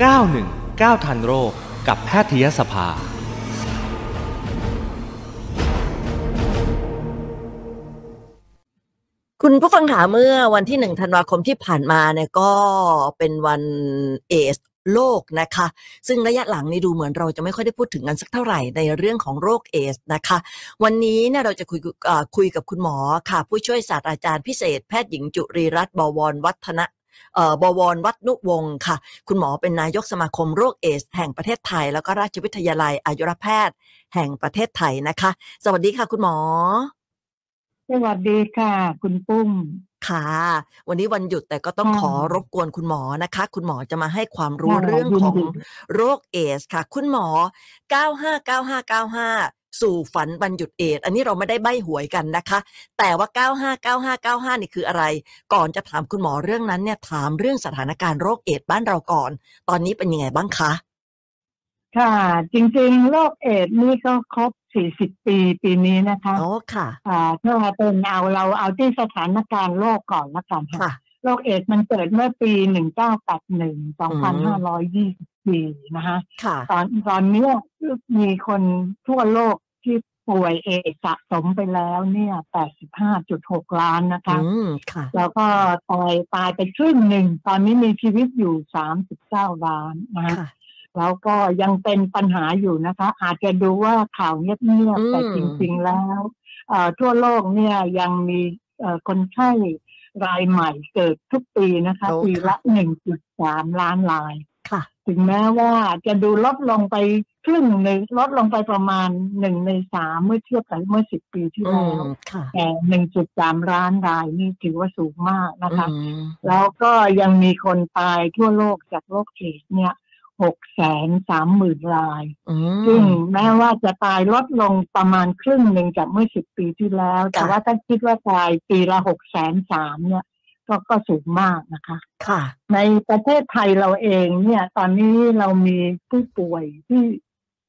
919 ทันโรคกับแพทยสภา คุณผู้ฟังถามเมื่อวันที่หนึ่งธันวาคมที่ผ่านมาเนี่ยก็เป็นวันเอสโลกนะคะ ซึ่งระยะหลังนี่ดูเหมือนเราจะไม่ค่อยได้พูดถึงกันสักเท่าไหร่ในเรื่องของโรคเอสนะคะ วันนี้เนี่ยเราจะคุยคุยกับคุณหมอค่ะ ผู้ช่วยศาสตราจารย์พิเศษแพทย์หญิงจุรีรัตน์บวรวัฒนะ บวรวัฒนุวงศ์ค่ะ คุณหมอเป็นนายกสมาคมโรคเอดส์ แห่งประเทศไทย แล้วก็ราชวิทยาลัยอายุรแพทย์ แห่งประเทศไทยนะคะ สวัสดีค่ะ คุณหมอ สวัสดีค่ะ คุณปุ้มค่ะ วันนี้วันหยุดแต่ก็ต้องค่ะขอรบกวนคุณหมอนะคะ คุณหมอจะมาให้ความรู้ค่ะเรื่องของยุติโรคเอดส์ค่ะ คุณหมอ 959595 สู่ฝันวันหยุดเอดส์อันนี้เราไม่ได้ใบ้หวยกันนะคะ แต่ว่า 959595 นี่คืออะไร ก่อนจะถามคุณหมอเรื่องนั้นเนี่ยถามเรื่องสถานการณ์โรคเอดส์บ้านเราก่อน ตอนนี้เป็นยังไงบ้างคะ ค่ะ จริงๆ โรคเอดส์นี่ก็ครบ 40 ปีปีนี้นะคะอ๋อค่ะอ่าถ้าเป็นเอาเราเอาที่สถานการณ์โรคก่อนละกันค่ะค่ะโรคเอดส์มันเกิดเมื่อปี 1981 2520นะคะค่ะตอนตอนเนี้ยมีคนทั่วโลกที่ป่วยเอดส์สะสมไปแล้วเนี่ย85.6ล้านนะคะอืมค่ะแล้วก็ตายตายไปครึ่งหนึ่ง ตอนนี้มีชีวิตอยู่39ล้านนะคะค่ะแล้วก็ยังเป็นปัญหาอยู่นะคะ อาจจะดูว่าข่าวเงียบอืๆมแต่จริง ๆแล้วเอ่อทั่วโลกเนี่ยยังมีเอ่อคนไข้รายใหม่เกิดทุกปีนะคะโอ้ปีละค่ะ1.3ล้านรายค่ะ ถึงแม้ว่าจะดูลดลงไปครึ่งหนึ่งลดลงไปประมาณหนึ่งในสามเมื่อเทียบกับเมื่อสิบปีที่อืแล้วมค่ะแต่หนึ่งจุดสามล้านรายนี่ถือว่าสูงมากนะคะอืมแล้วก็ยังมีคนตายทั่วโลกจากโรคเอดส์เนี่ยหกแสนสามหมื่นรายอืมซึ่งแม้ว่าจะตายลดลงประมาณครึ่งหนึ่งจากเมื่อสิบปีที่แล้ว แต่ค่ะว่าถ้าคิดว่าตายปีละหกแสนสามเนี่ย ก็ก็สูงมากนะคะ ค่ะ ในประเทศไทยเราเองเนี่ย ตอนนี้เรามีผู้ป่วยที่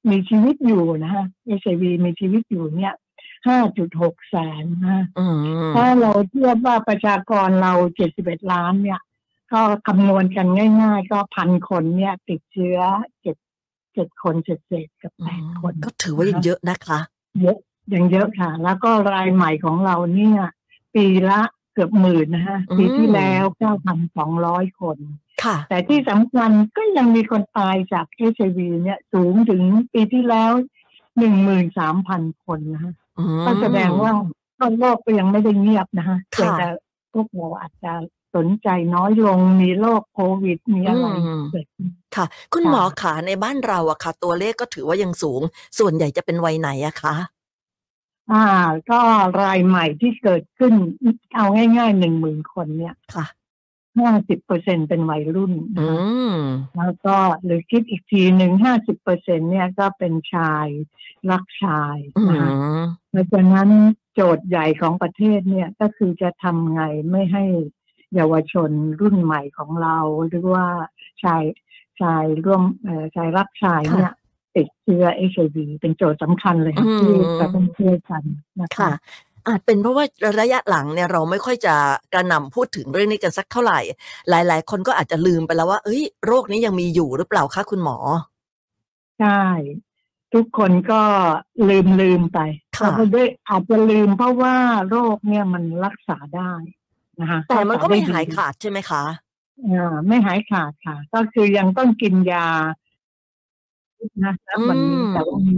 มีชีวิตอยู่นะฮะเอชวีมีชีวิตอยู่เนี่ยห้าจุดหกแสนนะอืมถ้าเราเทียบว่าประชากรเรา71ล้านเนี่ย ก็คำนวณกันง่าย ๆ ก็พันคนเนี่ย ติดเชื้อเจ็ดเจ็ดคนเศษๆกับแปดคน ก็ถือว่ายังเยอะนะคะ เยอะยังเยอะค่ะ แล้วก็รายใหม่ของเราเนี่ย ปีละเกือบหมื่นนะฮะอืมปีที่แล้ว9,200คน ค่ะ แต่ที่สำคัญก็ยังมีคนตายจากเอชวีเนี่ยสูงถึงปีที่แล้ว13,000คนนะฮะอืมก็แสดงว่าก็โลกก็ยังไม่ได้เงียบนะฮะค่ะเพียงแต่พวกเราอาจจะสนใจน้อยลงมีโรคโควิดมีอะไรอืมเกิดขึ้นค่ะ คุณค่ะหมอขาในบ้านเราอะค่ะ ตัวเลขก็ถือว่ายังสูง ส่วนใหญ่จะเป็นวัยไหนอะคะ อ่า ก็รายใหม่ที่เกิดขึ้นเอาง่ายๆหนึ่งหมื่นคนเนี่ยค่ะห้าสิบเปอร์เซ็นเป็นวัยรุ่นนะอืคะมแล้วก็หรือคิดอีกทีหนึ่งห้าสิบเปอร์เซ็นเนี่ยก็เป็นชายรักชายอืนะคะมเพราะฉะนั้นโจทย์ใหญ่ของประเทศเนี่ยก็คือจะทำไงไม่ให้เยาวชนรุ่นใหม่ของเรา หรือว่าชายชายร่วมเอ่อชายรักชายเนี่ย ติดเชื้อเอชวีเป็นโจทย์สำคัญเลยค่ะอืมที่จะต้องช่วยกันนะคะค่ะอาจเป็นเพราะว่าระยะหลังเนี่ยเราไม่ค่อยจะกระหน่ำพูดถึงเรื่องนี้กันสักเท่าไหร่ หลาย ๆ คนก็อาจจะลืมไปแล้วว่า เอ้ย โรคนี้ยังมีอยู่หรือเปล่าคะคุณหมอ ใช่ ทุกคนก็ลืมลืมไปค่ะเพราะด้วยอาจจะลืมเพราะว่าโรคเนี่ยมันรักษาได้นะคะแต่มันก็ไม่รัษหายด้ดีขาดใช่ไหมคะอ่าไม่หายขาดค่ะ ก็คือยังต้องกินยา นะณวันนี้อืมแต่ว่ามัน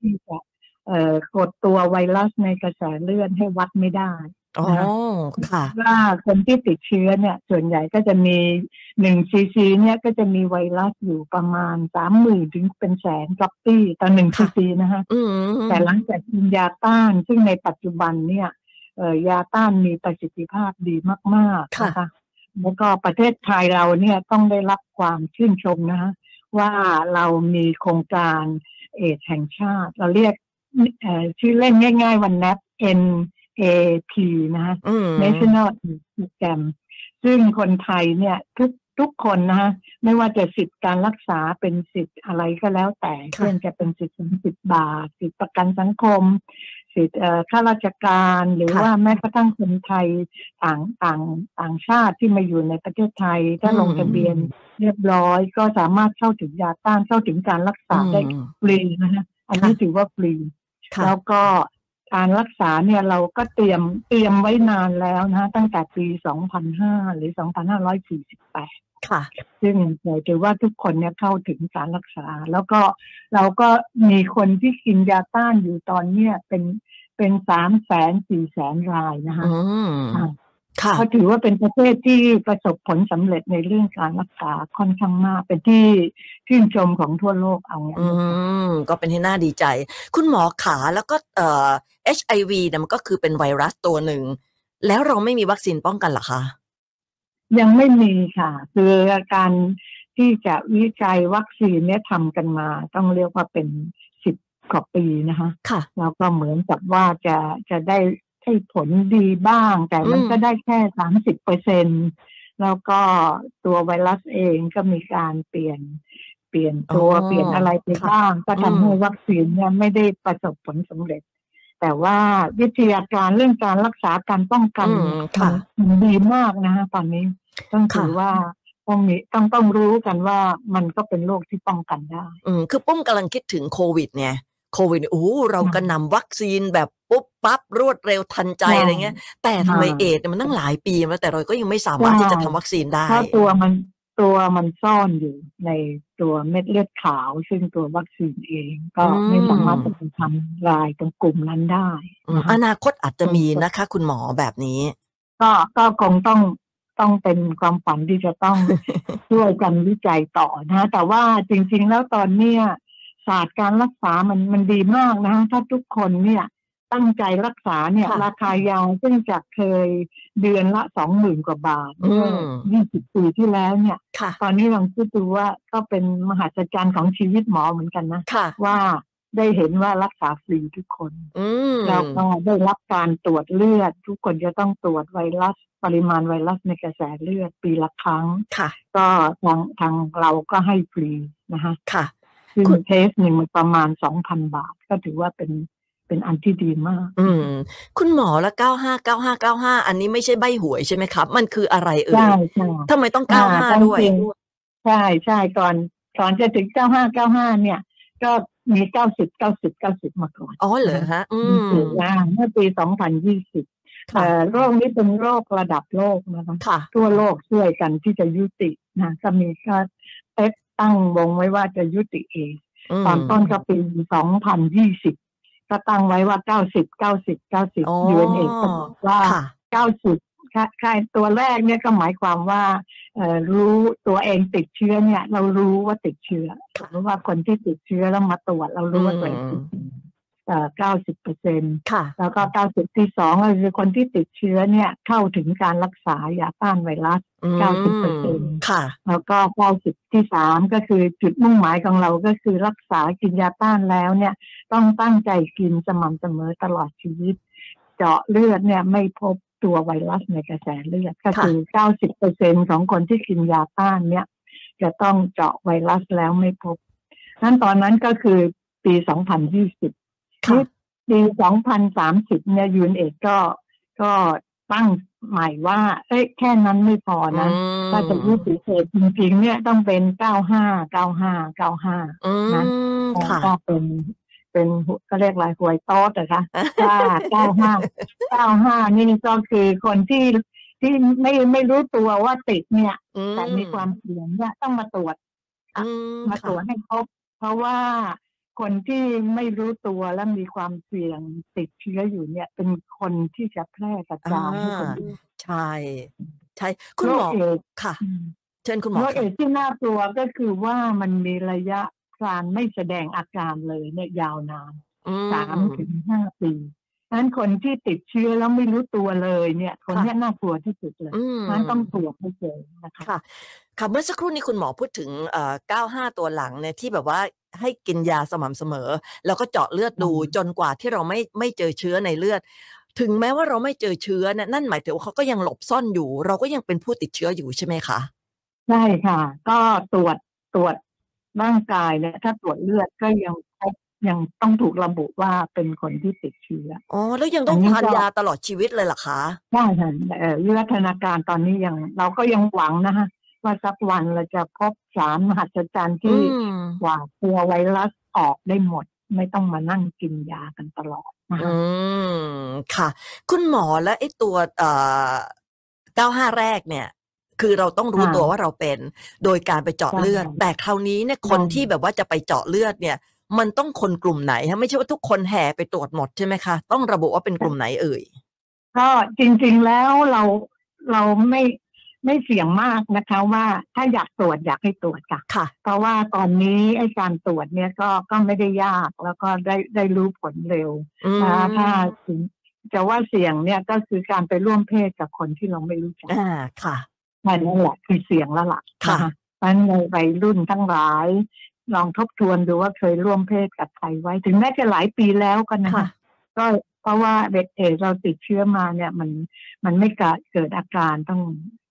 ที่จะเอ่อกดตัวไวรัสในกระแสเลือดให้วัดไม่ได้อ๋อค่ะว่าคนที่ติดเชื้อเนี่ย ส่วนใหญ่ก็จะมีหนึ่งซีซีเนี่ยก็จะมีไวรัสอยู่ประมาณสามหมื่นถึงเป็นแสนก๊อปปี้ต่อหนึ่งซีค่ะซีนะคะอืมแต่หลังจากกินยาต้าน ซึ่งในปัจจุบันเนี่ยเอ่อยาต้านมีประสิทธิภาพดีมากๆค่ะนะคะแล้วก็ประเทศไทยเราเนี่ยต้องได้รับความชื่นชมนะคะ ว่าเรามีโครงการเอดส์แห่งชาติ เราเรียกเอ่อชื่อเล่นง่าย ๆ วัน NAP NAP นะคะอืม National AIDS Program ซึ่งคนไทยเนี่ยทุก ทุกคนนะฮะไม่ว่าจะสิทธิการรักษาเป็นสิทธิ์อะไรก็แล้วแต่ค่ะเช่นจะเป็นสิทธิ์สิบบาทสิทธิประกันสังคม สิทธิ์เอ่อข้าราชการหรือค่ะว่าแม้กระทั่งคนไทยต่างต่างต่างชาติที่มาอยู่ในประเทศไทย ถ้าอืมลงทะเบียนเรียบร้อยก็สามารถเข้าถึงยาต้านเข้าถึงการรักษาได้อืมฟรีนะฮะอันนี้ค่ะถือว่าฟรีค่ะแล้วก็ การรักษาเนี่ยเราก็เตรียมเตรียมไว้นานแล้วนะฮะตั้งแต่ปี 2005 หรือ 2548 ค่ะ ซึ่งถือว่าทุกคนเนี่ยเข้าถึงการรักษา แล้วก็เราก็มีคนที่กินยาต้านอยู่ตอนเนี้ยเป็นเป็นสามแสนสี่แสนรายนะคะอืมค่ะค่ะ เขาถือว่าเป็นประเทศที่ประสบผลสำเร็จในเรื่องการรักษาค่อนข้างมากเป็นที่ชื่นชมของทั่วโลกเอาไงอืมก็เป็นที่น่าดีใจ คุณหมอขาแล้วก็เอ่อ HIV เนี่ยมันก็คือเป็นไวรัสตัวหนึ่ง แล้วเราไม่มีวัคซีนป้องกันเหรอคะ ยังไม่มีค่ะ คือการที่จะวิจัยวัคซีนเนี่ยทำกันมา ต้องเรียกว่าเป็นสิบกว่าปีนะคะค่ะแล้วก็เหมือนกับว่าจะจะได้ ให้ผลดีบ้าง แต่มันอืมก็ได้แค่สามสิบเปอร์เซ็นแล้วก็ตัวไวรัสเองก็มีการเปลี่ยนเปลี่ยนตัวอ๋อเปลี่ยนอะไรไปค่ะบ้าง ก็อืทำมให้วัคซีนเนี่ยไม่ได้ประสบผลสำเร็จ แต่ว่าวิทยาการเรื่องการรักษาการป้องกันอืมค่ะมันดีมากนะฮะตอนนี้ต้องถือค่ะว่าต้องมีต้องต้องรู้กันว่ามันก็เป็นโรคที่ป้องกันได้ อืมคือปุ้มกำลังคิดถึงโควิดเนี่ยโควิดเนี่ยโอ้โหเราค่ะกระหนำวัคซีนแบบ ปุ๊บปั๊บรวดเร็วทันใจค่ะอะไรเงี้ย แต่ทำไมค่ะเอดส์เนี่ยมันตั้งหลายปีมาแต่เราก็ยังไม่สามารถใช่ที่จะทำวัคซีนได้เพราะตัวมันตัวมันซ่อนอยู่ในตัวเม็ดเลือดขาว ซึ่งตัววัคซีนเองก็อืมไม่สามารถจะไปทำลายตรงกลุ่มนั้นได้อืมนะคะอนาคตอาจจะมีนะคะ คุณหมอแบบนี้ ก็ก็คงต้องต้องเป็นความฝันที่จะต้องช่วยกันวิจัยต่อนะ แต่ว่าจริง ๆ แล้วตอนเนี้ยศาสตร์การรักษามันมันดีมากนะ ถ้าทุกคนเนี่ย ตั้งใจรักษาเนี่ยค่ะราคายาซึ่งจากเคยเดือนละสองหมื่นกว่าบาทเมื่อมยี่สิบปีที่แล้วเนี่ยค่ะตอนนี้ลองคิดดูว่าก็เป็นมหัศจรรย์ของชีวิตหมอเหมือนกันนะค่ะว่าได้เห็นว่ารักษาฟรีทุกคนอืมแล้วก็ได้รับการตรวจเลือด ทุกคนจะต้องตรวจไวรัสปริมาณไวรัสในกระแสเลือดปีละครั้งค่ะก็ทางทางเราก็ให้ฟรีนะคะค่ะซึ่งคุณเทสหนึ่งมันประมาณสองพันบาท ก็ถือว่าเป็น เป็นอันที่ดีมาก อืม คุณหมอละเก้าห้าเก้าห้าเก้าห้าอันนี้ไม่ใช่ใบหวยใช่ไหมครับ มันคืออะไรเอ่ใช่ยใช่ทำไมต้องเก้าห้าอ่ด้วยจริงๆใช่ใช่ก่อนก่อนจะถึงเก้าห้าเก้าห้าเนี่ย ก็มีเก้าสิบเก้าสิบเก้าสิบมาก่อนอ๋อเหรอฮะ อืมปีหน้าเมื่อปีสองพันยี่สิบค่ะโรคนี้เป็นโรคระดับโลกนะคะค่ะทั่วโลกช่วยกันที่จะยุตินะก็มีก็เต็ตั้งวงไว้ว่าจะยุติเองมตอนต้นก็ปี2020 ก็ตั้งไว้ว่า90 90 90อ๋อยูเอ็นเอก็บอกว่าค่ะ90ค่ะค่ะตัวแรกเนี่ยก็หมายความว่าเอ่อรู้ตัวเองติดเชื้อเนี่ย เรารู้ว่าติดเชื้อค่ะหรือว่าคนที่ติดเชื้อแล้วมาตรวจเรารู้ว่าตัวเอง ติดเอ่อ90เปอร์เซ็นต์ค่ะแล้วก็90ที่สองก็คือคนที่ติดเชื้อเนี่ยเข้าถึงการรักษายาต้านไวรัสอืม90%ค่ะแล้วก็90ที่สามก็คือจุดมุ่งหมายของเราก็คือรักษากินยาต้านแล้วเนี่ย ต้องตั้งใจกินสม่ำเสมอตลอดชีวิต เจาะเลือดเนี่ยไม่พบตัวไวรัสในกระแสเลือดก็คือ90%ของคนที่กินยาต้านเนี่ย จะต้องเจาะไวรัสแล้วไม่พบนั้นตอนนั้นก็คือปี 2020 ค่ะปี2030เนี่ยยูนเอกก็ก็ตั้งใหม่ว่า เอ้ยแค่นั้นไม่พอนะอืมถ้าจะยุติเหตุจริงๆ เนี่ยต้องเป็น95 95 95อืมนะค่ะก็เป็นเป็นก็เรียกอะไรหวยโต๊ดอะคะว่า95 95นี่ก็คือคนที่ที่ไม่ไม่รู้ตัวว่าติดเนี่ยอืมแต่มีความเสี่ยงเนี่ยต้องมาตรวจอืมมาตรวจให้ครบ เพราะว่า คนที่ไม่รู้ตัวและมีความเสี่ยงติดเชื้ออยู่เนี่ย เป็นคนที่จะแพร่กระจายให้คนอื่นใช่ ใช่ คุณหมอโรคเอดส์ค่ะอืมเชิญคุณหมอโรคเอค่ะดส์ที่น่ากลัวก็คือว่ามันมีระยะการไม่แสดงอาการเลยเนี่ยยาวนานอืมสามถึงห้าปี นั้นคนที่ติดเชื้อแล้วไม่รู้ตัวเลยเนี่ย คนเนี้ยน่ากลัวที่สุดเลยอืมนั้นต้องตรวจให้เจอนะคะค่ะค่ะเมื่อสักครู่นี้คุณหมอพูดถึงเอ่อ95 ตัวหลังเนี่ยที่แบบว่าให้กินยาสม่ำเสมอ แล้วก็เจาะเลือดดูอืมจนกว่าที่เราไม่ไม่เจอเชื้อในเลือด ถึงแม้ว่าเราไม่เจอเชื้อเนี่ยนั่นหมายถึงว่าเขาก็ยังหลบซ่อนอยู่ เราก็ยังเป็นผู้ติดเชื้ออยู่ใช่ไหมคะใช่ค่ะ ก็ตรวจตรวจร่างกายเนี่ยถ้าตรวจเลือดก็ยังพบ ยังต้องถูกระบุว่าเป็นคนที่ติดเชื้ออ๋อแล้วยังต้องอันนี้ทานก็ยาตลอดชีวิตเลยเหรอคะใช่ค่ะเอ่อวิวัฒนาการตอนนี้ยังเราก็ยังหวังนะฮะว่าสักวันเราจะพบสารมหัศจรรย์อืที่มกว่าตัวไวรัสออกได้หมด ไม่ต้องมานั่งกินยากันตลอดนะคะอืมค่ะ คุณหมอและไอ้ตัวเอ่อ95แรกเนี่ยคือเราต้องรู้ค่ะตัวว่าเราเป็น โดยการไปเจาะใช่เลือด แต่คราวนี้เนี่ยคนใช่ที่แบบว่าจะไปเจาะเลือดเนี่ย มันต้องคนกลุ่มไหนฮะไม่ใช่ว่าทุกคนแห่ไปตรวจหมดใช่ไหมคะ ต้องระบุว่าเป็นกลุ่มไหนเอ่ยก็จริงๆแล้วเราเราไม่ไม่เสี่ยงมากนะคะว่าถ้าอยากตรวจอยากให้ตรวจค่ะค่ะเพราะว่าตอนนี้ไอ้การตรวจเนี่ยก็ก็ไม่ได้ยากแล้วก็ได้ได้รู้ผลเร็วอืมถ้าถ้าถึงจะว่าเสี่ยงเนี่ยก็คือการไปร่วมเพศกับคนที่เราไม่รู้จักอ่าค่ะนั่นแหละคือเสี่ยงแล้วล่ะค่ะนเพราะฉะนั้นในวัยรุ่นทั้งหลาย ลองทบทวนดูว่าเคยร่วมเพศกับใครไว้ ถึงแม้จะหลายปีแล้วก็นะค่ะคะก็เพราะว่าเด็กเอดส์เราติดเชื้อมาเนี่ย มันมันไม่เกิดเกิดอาการต้อง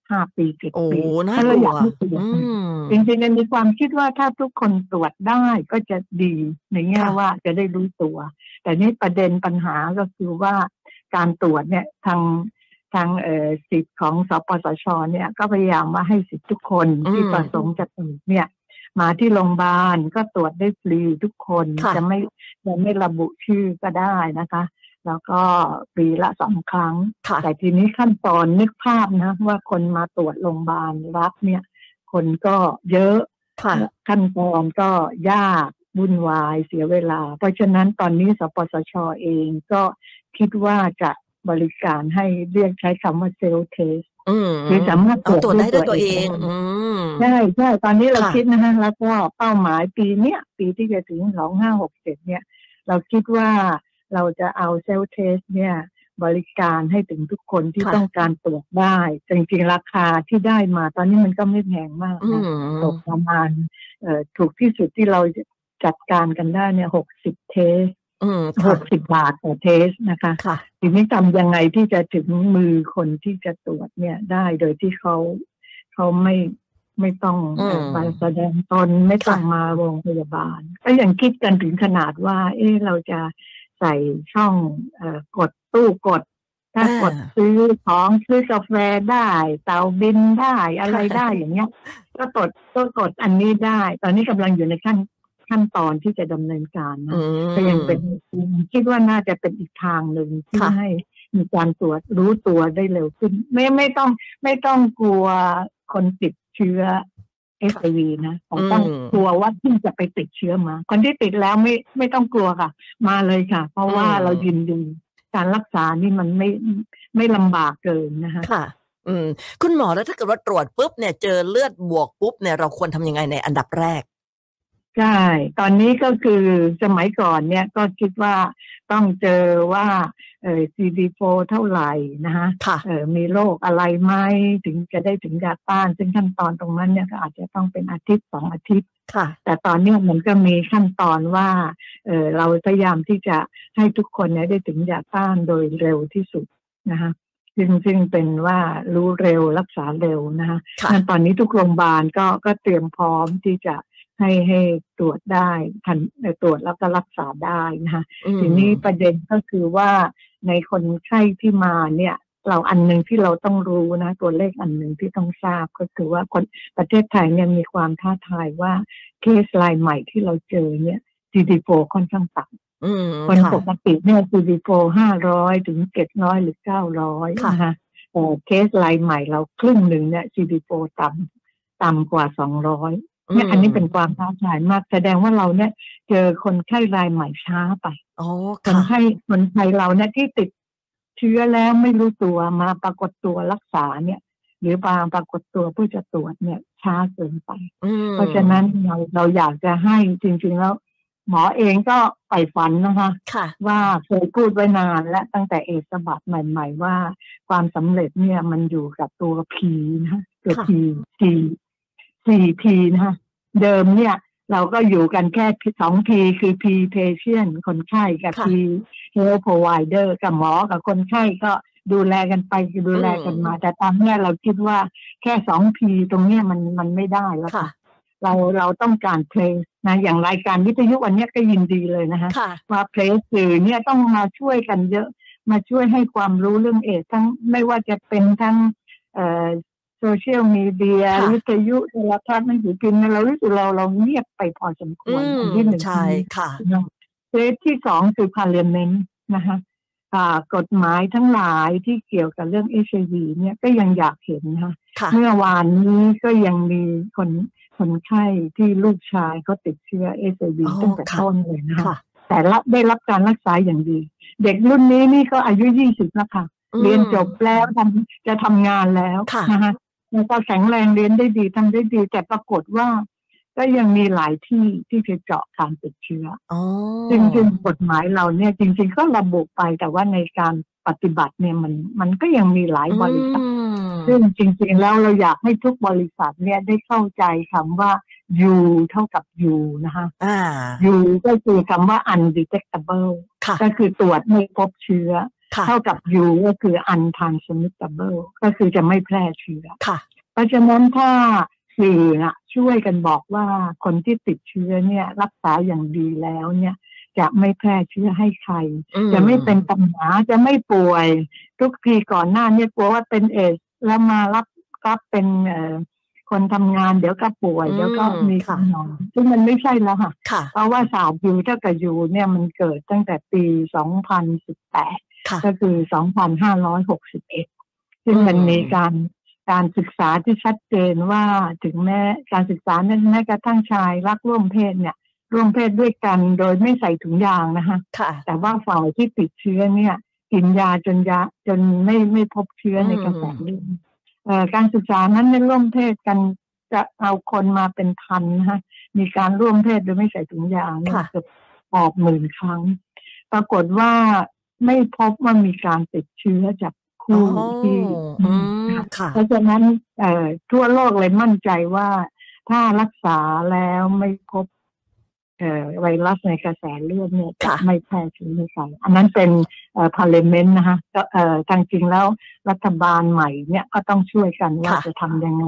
ห้าปีเจ็ดโอ้ปีน่าถ้ากเราลัอยวากให้ตรวจอืมจริงๆมันมีความคิดว่าถ้าทุกคนตรวจได้ก็จะดีในแง่ค่ะว่าจะได้รู้ตัว แต่นี่ประเด็นปัญหาก็คือว่าการตรวจเนี่ยทางทางเอ่อสิทธิ์ของสปสชเนี่ย ก็พยายามว่าให้สิทธิ์ทุกคนอืมที่ประสงค์จะตรวจเนี่ย มาที่โรงพยาบาลก็ตรวจได้ฟรีทุกคนค่ะจะไม่จะไม่ระบุชื่อก็ได้นะคะ แล้วก็ปีละสองครั้ง ค่ะ แต่ทีนี้ขั้นตอนนึกภาพนะว่าคนมาตรวจโรงพยาบาลรัฐเนี่ย คนก็เยอะ ค่ะ ขั้นตอนก็ยากวุ่นวายเสียเวลา เพราะฉะนั้นตอนนี้สปสชเองก็คิดว่าจะบริการให้เรียกใช้คำว่า self-test อืม คือสามารถเอาตรวจได้ด้วยตัตัววเอเองงอืมใช่ใช่ตอนนี้เราค่ะคิดนะฮะแล้วก็เป้าหมายปีเนี้ยปีที่จะถึงสองห้าหกเจ็ดเนี่ย เราคิดว่าเราจะเอา self-test เนี่ยบริการให้ถึงทุกคนที่ค่ะต้องการตรวจได้ จริงๆ ราคาที่ได้มาตอนนี้มันก็ไม่แพงมากอืนะมตกประมาณเอ่อถูกที่สุดที่เราจัดการกันได้เนี่ยหกสิบเทสอืม หค่ะกสิบบาทต่อเทสนะคะค่ะทีนี้ทำยังไงที่จะถึงมือคนที่จะตรวจเนี่ยได้โดยที่เขาเขาไม่ไม่ต้องอืมเอ่อมาแสดงตนไม่ต้องค่ะมาโรงพยาบาล ก็ยังคิดกันถึงขนาดว่า เอ๊ะเราจะใส่ช่องเออกดตู้กด ถ้ากดซื้อของซื้อกาแฟได้ เตาบินได้อะไรได้อย่างเงี้ย ก็กดก็กดอันนี้ได้ ตอนนี้กำลังอยู่ในขั้น ขั้นตอนที่จะดำเนินการนะอืมก็ยังเป็นคิดว่าน่าจะเป็นอีกทางหนึ่งที่ค่ะให้มีการตรวจรู้ตัวได้เร็วขึ้น ไม่ไม่ต้องไม่ต้องกลัวคนติดเชื้อเอชวีนะแต่ต้องกลัวว่าที่จะไปติดเชื้อมา คนที่ติดแล้วไม่ไม่ต้องกลัวค่ะ มาเลยค่ะ เพราะว่าเรายินดีการรักษานี่มันไม่ไม่ลำบากเกินนะคะค่ะ อืม คุณหมอแล้วถ้าเกิดว่าตรวจปุ๊บเนี่ยเจอเลือดบวกปุ๊บเนี่ยเราควรทำยังไงในอันดับแรก ใช่ ตอนนี้ก็คือสมัยก่อนเนี่ยก็คิดว่าต้องเจอว่าเออ CD4 เท่าไหร่นะฮะค่ะเออมีโรคอะไรไหมถึงจะได้ถึงยาต้าน ซึ่งขั้นตอนตรงนั้นเนี่ยก็อาจจะต้องเป็นอาทิตย์สองอาทิตย์ค่ะ แต่ตอนเนี้ยมันก็มีขั้นตอนว่าเออเราพยายามที่จะให้ทุกคนเนี่ยได้ถึงยาต้านโดยเร็วที่สุดนะคะซึ่งซึ่งเป็นว่ารู้เร็วรักษาเร็วนะคะค่ะงั้นตอนนี้ทุกโรงพยาบาลก็ก็เตรียมพร้อมที่จะ ให้ให้ตรวจได้ทันเอ่อตรวจแล้วก็รักษาได้นะคะอืมทีนี้ประเด็นก็คือว่าในคนไข้ที่มาเนี่ยเราอันหนึ่งที่เราต้องรู้นะตัวเลขอันหนึ่งที่ต้องทราบก็คือว่าคนประเทศไทยเนี่ยมีความท้าทายว่าเคสรายใหม่ที่เราเจอเนี่ย CD4 ค่อนข้างต่ำอืมคนค่ะปกติเนี่ย CD4 ห้าร้อยถึงเจ็ดร้อยหรือเก้าร้อยค่ะนะคะแต่เคสรายใหม่เราครึ่งหนึ่งเนี่ย CD4 ต่ำต่ำกว่าสองร้อย เนี่ยอันนี้เป็นความท้าทายมาก แสดงว่าเราเนี่ยเจอคนไข้รายใหม่ช้าไปอ๋อคนค่ะไข้คนไทยเราเนี่ยที่ติดเชื้อแล้วไม่รู้ตัวมาปรากฏตัวรักษาเนี่ย หรือบางปรากฏตัวเพื่อจะตรวจเนี่ย ช้าเกินไปอืมเพราะฉะนั้นเราเราอยากจะให้จริง ๆ แล้วหมอเองก็ใฝ่ฝันนะคะค่ะว่าเคยพูดไว้นานและตั้งแต่เอกสบัดใหม่ ๆ ว่าความสำเร็จเนี่ยมันอยู่กับตัวพีนะตัวค่ะพีพี สี่พีนะคะเดิมเนี่ย เราก็อยู่กันแค่สองพีคือ P patient คนไข้กับค่ะ P health provider กับหมอกับคนไข้ก็ดูแลกันไปคือดูแลกันมา แต่ตอนเนี้ยเราคิดว่าแค่สองพีตรงเนี้ยมันมันไม่ได้แล้วค่ะค่ะเราเราต้องการเพลสนะอย่างรายการวิทยุวันเนี้ยก็ยินดีเลยนะคะค่ะว่าเพลสสื่อเนี่ยต้องมาช่วยกันเยอะมาช่วยให้ความรู้เรื่องเอดส์ทั้งไม่ว่าจะเป็นทั้งเอ่อ โซเชียลมีเดียค่ะวิทยุโทรทัศน์หนังสือพิมพ์เนี่ยเรารู้สึกเราเราเงียบไปพอสมคอืวรมอันที่หนึ่งใช่ค่ะเพลสที่สองคือ Parliament นะคะอ่ากฎหมายทั้งหลายที่เกี่ยวกับเรื่องเอชวีเนี่ยก็ยังอยากเห็นนะคะค่ะเมื่อวานนี้ก็ยังมีคนคนไข้ที่ลูกชายเขาติดเชื้อเอชวีอ๋อตั้งแต่ค่ะต้นเลยนะคะค่ะแต่รับได้รับการรักษาอย่างดี เด็กรุ่นนี้นี่ก็อายุยี่สิบแล้วค่ะอืมเรียนจบแล้วทำจะทำงานแล้วค่ะนะคะ แล้วก็แข็งแรงเรียนได้ดีทำได้ดี แต่ปรากฏว่า ก็ยังมีหลายที่ที่จะเจาะการติดเชื้ออ๋อซึ่งซึ่งกฎหมายเราเนี่ย จริง ๆ ก็ระบุไปแต่ว่าในการปฏิบัติเนี่ยมันมันก็ยังมีหลายบริษัทอืมซึ่งจริง ๆ แล้วเราอยากให้ทุกบริษัทเนี่ยได้เข้าใจคำว่า U เท่ากับ U นะคะอ่า U ก็คือคำว่า undetectable ค่ะก็คือตรวจไม่พบเชื้อค่ะ เท่ากับ U ก็คือ untransmittable ก็คือจะไม่แพร่เชื้อค่ะเพราะฉะนั้นถ้าสื่อน่ะช่วยกันบอกว่าคนที่ติดเชื้อเนี่ย รักษาอย่างดีแล้วเนี่ย จะไม่แพร่เชื้อให้ใครอืจะไม่เป็นปัญหาจะไม่ป่วย ทุกทีก่อนหน้าเนี่ยกลัวว่าเป็นเอดส์แล้วมารับรับเป็นเอ่อคนทำงานเดี๋ยวก็ป่วยเดี๋ยวก็มีปัญหาซึ่งมันไม่ใช่แล้วค่ะค่ะเพราะว่าศาสตร์ยูเท่ากับยูเนี่ยมันเกิดตั้งแต่ปี 2018ค่ะ ก็คือ 2561 ซึ่งมันอืมมีการการศึกษาที่ชัดเจนว่าถึงแม้การศึกษานั้นแม้กระทั่งชายรักร่วมเพศเนี่ย ร่วมเพศด้วยกันโดยไม่ใส่ถุงยางนะคะค่ะแต่ว่าฝ่ายที่ติดเชื้อเนี่ยกินยาจนยาจนไม่ไม่พบเชื้อในกระแสเลือดเอ่อการศึกษานั้นในร่วมเพศกันจะเอาคนมาเป็นพันนะคะมีการร่วมเพศโดยไม่ใส่ถุงยางเนี่ยค่ะเกือบออกหมื่นครั้ง ปรากฏว่า ไม่พบว่ามีการติดเชื้อจากคู่ที่อืมค่ะเพราะฉะนั้นเอ่อทั่วโลกเลยมั่นใจว่าถ้ารักษาแล้วไม่พบเอ่อไวรัสในกระแสเลือดเนี่ยจะค่ะไม่แพร่เชื้อให้ใครอันนั้นเป็นเอ่อ parliament นะคะก็เอ่อทางจริงแล้วรัฐบาลใหม่เนี่ยก็ต้องช่วยกันว่าค่ะจะทำยังไง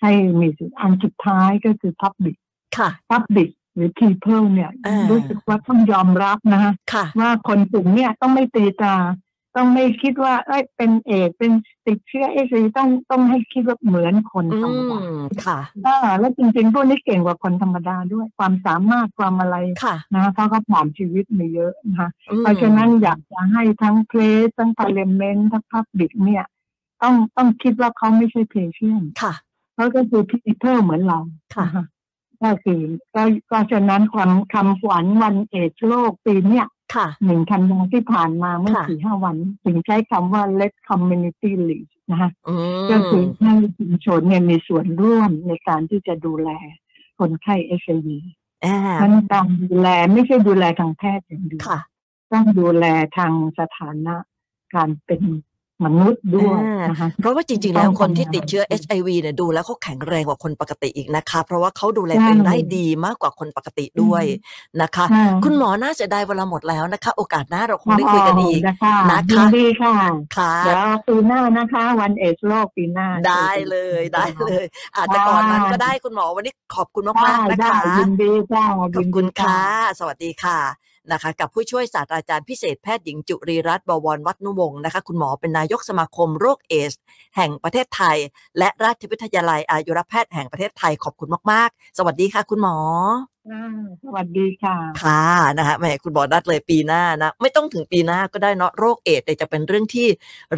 ให้มีสุดอันสุดท้ายก็คือ public ค่ะ public หรือ people เนี่ยอ่ารู้รู้สึกว่าต้องยอมรับนะคะค่ะว่าคนกลุ่มเนี่ยต้องไม่ตีตราต้องไม่คิดว่าเอ้ยเป็นเอดส์เป็นติดเชื้อเอชต้องต้องให้คิดว่าเหมือนคนธรรมดาอืมค่ะอ่าแล้วจริงๆพวกนี้เก่งกว่าคนธรรมดาด้วยความสามารถความอะไรค่ะนะเพราะเขาผ่านชีวิตมาเยอะนะคะอืมเพราะฉะนั้นอยากจะให้ทั้ง press ทั้ง parliament ทั้ง public เนี่ย ต้องต้องคิดว่าเขาไม่ใช่ patient ค่ะเขาก็คือพีเตอร์เหมือนเราค่ะน ก็คือก็ก็ฉะนั้นความคำขวัญวันเอดส์โลกปีเนี้ยค่ะ หนึ่งธันวาที่ผ่านมาเมื่อค่ะ สี่ห้าวัน ถึงใช้คำว่า let community lead นะคะอืมก็คือให้ชุมชนเนี่ยมีส่วนร่วมในการที่จะดูแลคนไข้เอชวีอ่านั้นการดูแลไม่ใช่ดูแลทางแพทย์อย่างเดียว ค่ะ ต้องดูแลทางสถานะการเป็น มนุษย์ด้วยอ่านนะคะเพราะว่าจริง ๆ แล้วต้องคนที่ทำงานติดเชื้อ HIV เนี่ยดูแล้วเขาแข็งแรงกว่าคนปกติอีกนะคะ เพราะว่าเขาดูแลใช่ตัวเองได้ดีมากกว่าคนปกติด้วยนะคะค่ะคุณหมอน่าเสียดายเวลาหมดแล้วนะคะ โอกาสหน้าเราคงได้คุยกันอีกนะคะนะคะยินดีค่ะค่ะเดี๋ยวปีหน้านะคะ วันเอชโลกปีหน้า ได้เลยได้เลย อาจจะก่อนนั้นก็ได้คุณหมอวันนี้ขอบคุณได้มากๆนะได้คะยินดีค่ะขอบยินดีคุณค่ะ สวัสดีค่ะ นะคะกับผู้ช่วยศาสตราจารย์พิเศษแพทย์หญิงจุรีรัตน์บวรวัฒนุวงศ์นะคะคุณหมอเป็นนายกสมาคมโรคเอส แห่งประเทศไทย และราชวิทยาลัยอายุรแพทย์แห่งประเทศไทยขอบคุณมาก ๆ สวัสดีค่ะ คุณหมออ่าสวัสดีค่ะ ค่ะนะคะแหมคุณหมอนัดเลยปีหน้านะ ไม่ต้องถึงปีหน้าก็ได้เนาะโรคเอดส์เนี่ยจะเป็นเรื่องที่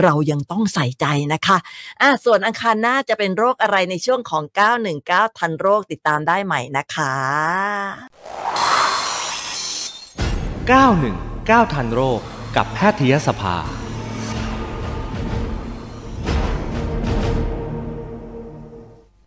เรายังต้องใส่ใจนะคะอะส่วนอังคารหน้าจะเป็นโรคอะไรในช่วงของ 919 ทันโรคติดตามได้ใหม่นะคะ 919 ทันโรค กับแพทยสภา